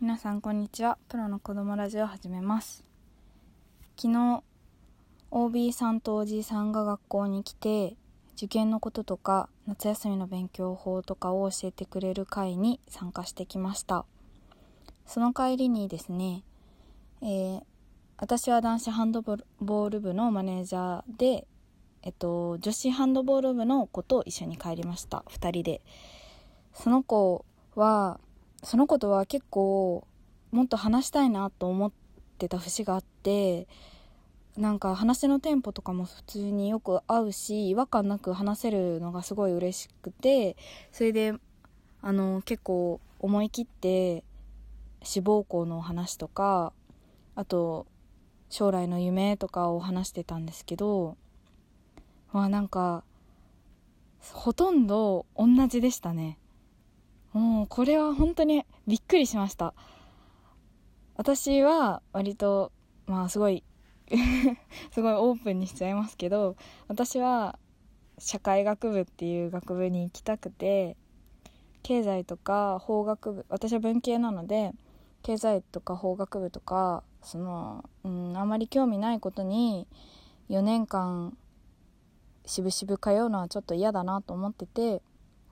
皆さんこんにちは。プロの子供ラジオを始めます。昨日 OB さんとおじいさんが学校に来て受験のこととか夏休みの勉強法とかを教えてくれる会に参加してきました。その帰りにですね、えー、私は男子ハンドボール部のマネージャーでえっと、女子ハンドボール部の子と一緒に帰りました。2人で。その子はその子とは結構もっと話したいなと思ってた節があってなんか話のテンポとかも普通によく合うし違和感なく話せるのがすごい嬉しくてそれであの結構思い切って志望校の話とかあと将来の夢とかを話してたんですけどまあなんかほとんど同じでしたね。もうこれは本当にびっくりしました。私は割とまあすごい すごいオープンにしちゃいますけど私は社会学部っていう学部に行きたくて経済とか法学部私は文系なので経済とか法学部とかその、うん、あまり興味ないことに4年間しぶしぶ通うのはちょっと嫌だなと思ってて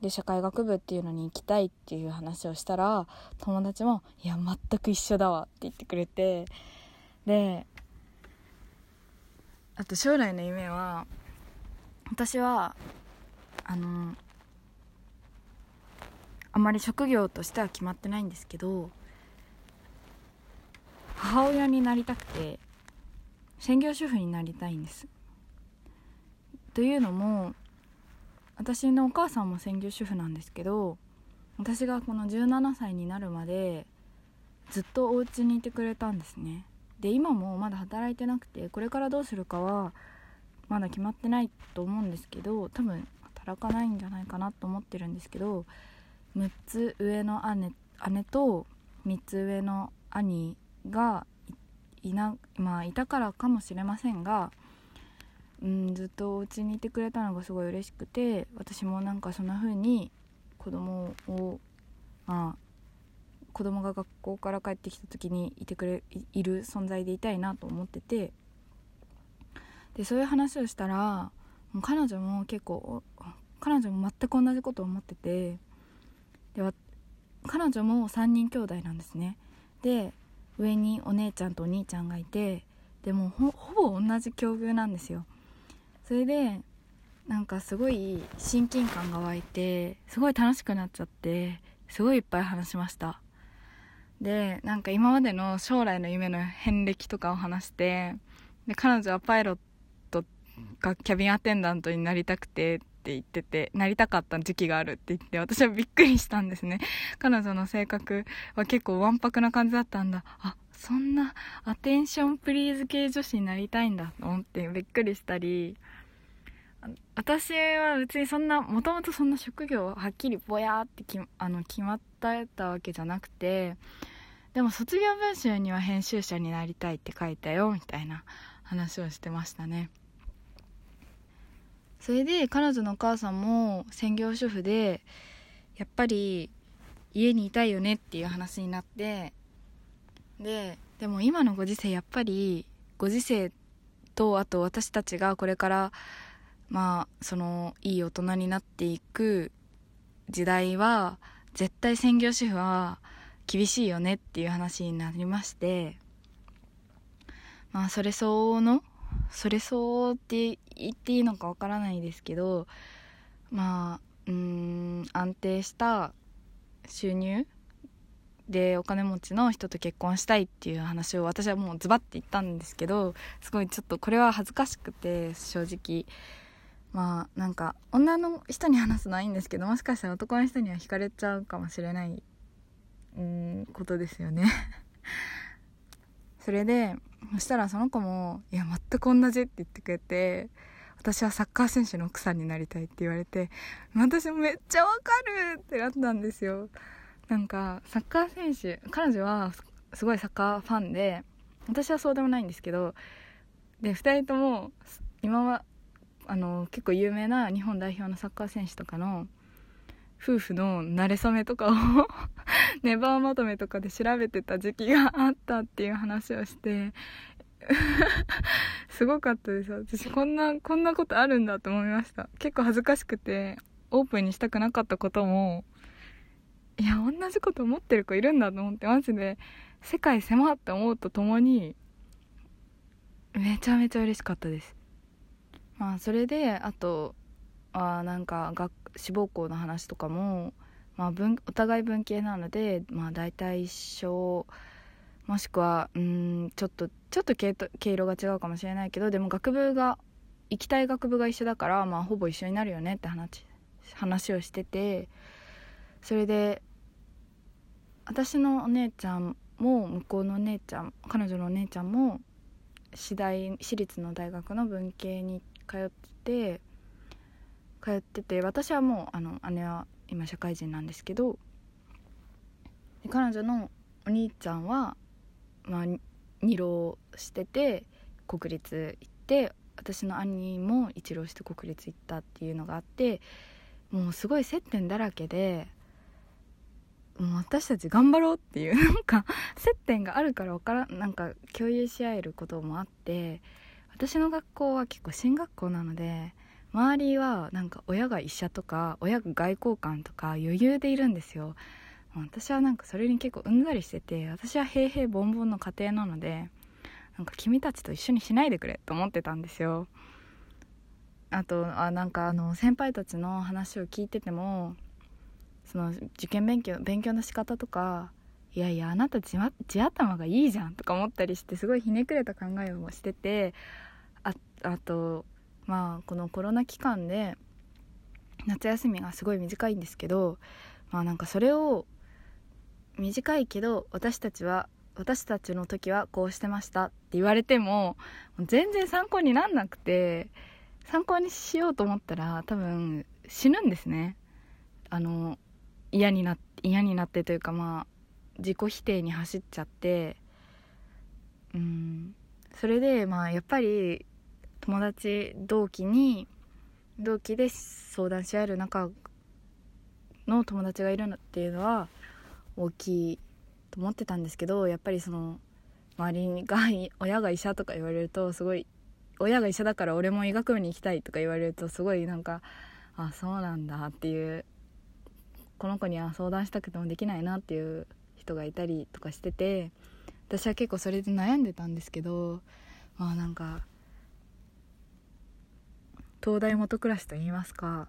で社会学部っていうのに行きたいっていう話をしたら友達も「いや全く一緒だわ」って言ってくれてであと将来の夢は私はあのあまり職業としては決まってないんですけど母親になりたくて専業主婦になりたいんです。というのも私のお母さんも専業主婦なんですけど私がこの17歳になるまでずっとお家にいてくれたんですね。で今もまだ働いてなくてこれからどうするかはまだ決まってないと思うんですけど多分働かないんじゃないかなと思ってるんですけど6つ上の姉姉と3つ上の兄がいな、まあ、いたからかもしれませんがうん、ずっとお家にいてくれたのがすごい嬉しくて私もなんかそんな風に子供をまあ子供が学校から帰ってきた時にいてくれいる存在でいたいなと思っててでそういう話をしたら彼女も結構彼女も全く同じことを思っててで彼女も3人兄弟なんですね。で上にお姉ちゃんとお兄ちゃんがいてでもほぼ同じ境遇なんですよ。それでなんかすごい親近感が湧いてすごい楽しくなっちゃってすごいいっぱい話しました。でなんか今までの将来の夢の遍歴とかを話してで彼女はパイロットがキャビンアテンダントになりたくてって言っててなりたかった時期があるって言って私はびっくりしたんですね。彼女の性格は結構わんぱくな感じだったんだ。あそんなアテンションプリーズ系女子になりたいんだと思ってびっくりしたり。私は別にそんなもともとそんな職業はっきりぼやーってきあの決まってたわけじゃなくてでも卒業文集には編集者になりたいって書いたよみたいな話をしてましたね。それで彼女のお母さんも専業主婦でやっぱり家にいたいよねっていう話になってででも今のご時世やっぱりご時世とあと私たちがこれからまあそのいい大人になっていく時代は絶対専業主婦は厳しいよねっていう話になりましてまあそれ相応のそれ相応って言っていいのかわからないですけどまあうん安定した収入でお金持ちの人と結婚したいっていう話を私はもうズバッて言ったんですけどすごいちょっとこれは恥ずかしくて正直。まあなんか女の人に話すのはいいんですけどもしかしたら男の人には惹かれちゃうかもしれないうんことですよね。それでそしたらその子も「いや全く同じ」って言ってくれて私はサッカー選手の奥さんになりたいって言われて私もめっちゃわかるってなったんですよ。なんかサッカー選手彼女はすごいサッカーファンで私はそうでもないんですけどで2人とも今はあの結構有名な日本代表のサッカー選手とかの夫婦の馴れ初めとかを ネバーまとめとかで調べてた時期があったっていう話をして すごかったです。私こんなこんなことあるんだと思いました。結構恥ずかしくてオープンにしたくなかったこともいや同じこと思ってる子いるんだと思ってマジで世界狭って思うとともにめちゃめちゃ嬉しかったです。まあそれであとあなんか学志望校の話とかも、まあ、文お互い文系なので、まあ、大体一緒もしくはうんちょっとちょっと毛毛色が違うかもしれないけどでも学部が行きたい学部が一緒だから、まあ、ほぼ一緒になるよねって話話をしててそれで私のお姉ちゃんも向こうのお姉ちゃん彼女のお姉ちゃんも私大私立の大学の文系に通ってて通ってて私はもうあの姉は今社会人なんですけど彼女のお兄ちゃんはまあ、二浪してて国立行って私の兄も一浪して国立行ったっていうのがあってもうすごい接点だらけでもう私たち頑張ろうっていう なんか接点があるから分からなんか共有し合えることもあって私の学校は結構進学校なので周りはなんか親が医者とか親が外交官とか余裕でいるんですよ。私はなんかそれに結構うんざりしてて私は平々凡々の家庭なのでなんか君たちと一緒にしないでくれと思ってたんですよ。あとあなんかあの先輩たちの話を聞いててもその受験勉強勉強の仕方とかいやいやあなた地地頭がいいじゃんとか思ったりしてすごいひねくれた考えをしててああとまあこのコロナ期間で夏休みがすごい短いんですけどまあなんかそれを短いけど私たちは私たちの時はこうしてましたって言われても全然参考になんなくて参考にしようと思ったら多分死ぬんですね。あの嫌にな嫌になってというかまあ自己否定に走っちゃってうん。それでまあやっぱり友達同期に同期で相談し合える仲の友達がいるのっていうのは大きいと思ってたんですけどやっぱりその周りが 親が医者とか言われるとすごい親が医者だから俺も医学部に行きたいとか言われるとすごいなんかあそうなんだっていうこの子には相談したくてもできないなっていう人がいたりとかしてて私は結構それで悩んでたんですけどまあなんか東大元暮らしといいますか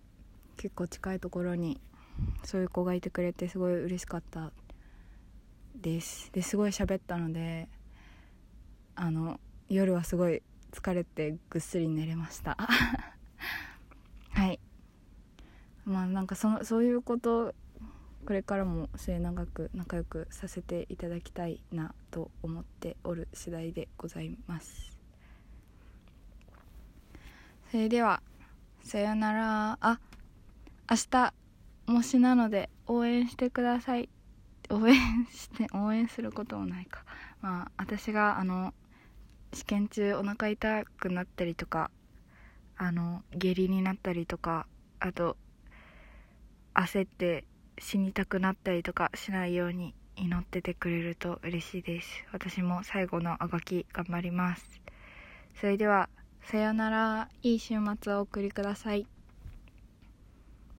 結構近いところにそういう子がいてくれてすごい嬉しかったです。ですごい喋ったのであの夜はすごい疲れてぐっすり寝れました。まあなんかそそういうことこれからも末永く仲良くさせていただきたいなと思っておる次第でございます。それではさよなら。あ明日もしなので応援してください。応援して応援することもないか。まあ私があの試験中お腹痛くなったりとかあの下痢になったりとかあと焦って死にたくなったりとかしないように祈っててくれると嬉しいです。私も最後のあがき頑張ります。それではさようなら。いい週末をお送りください。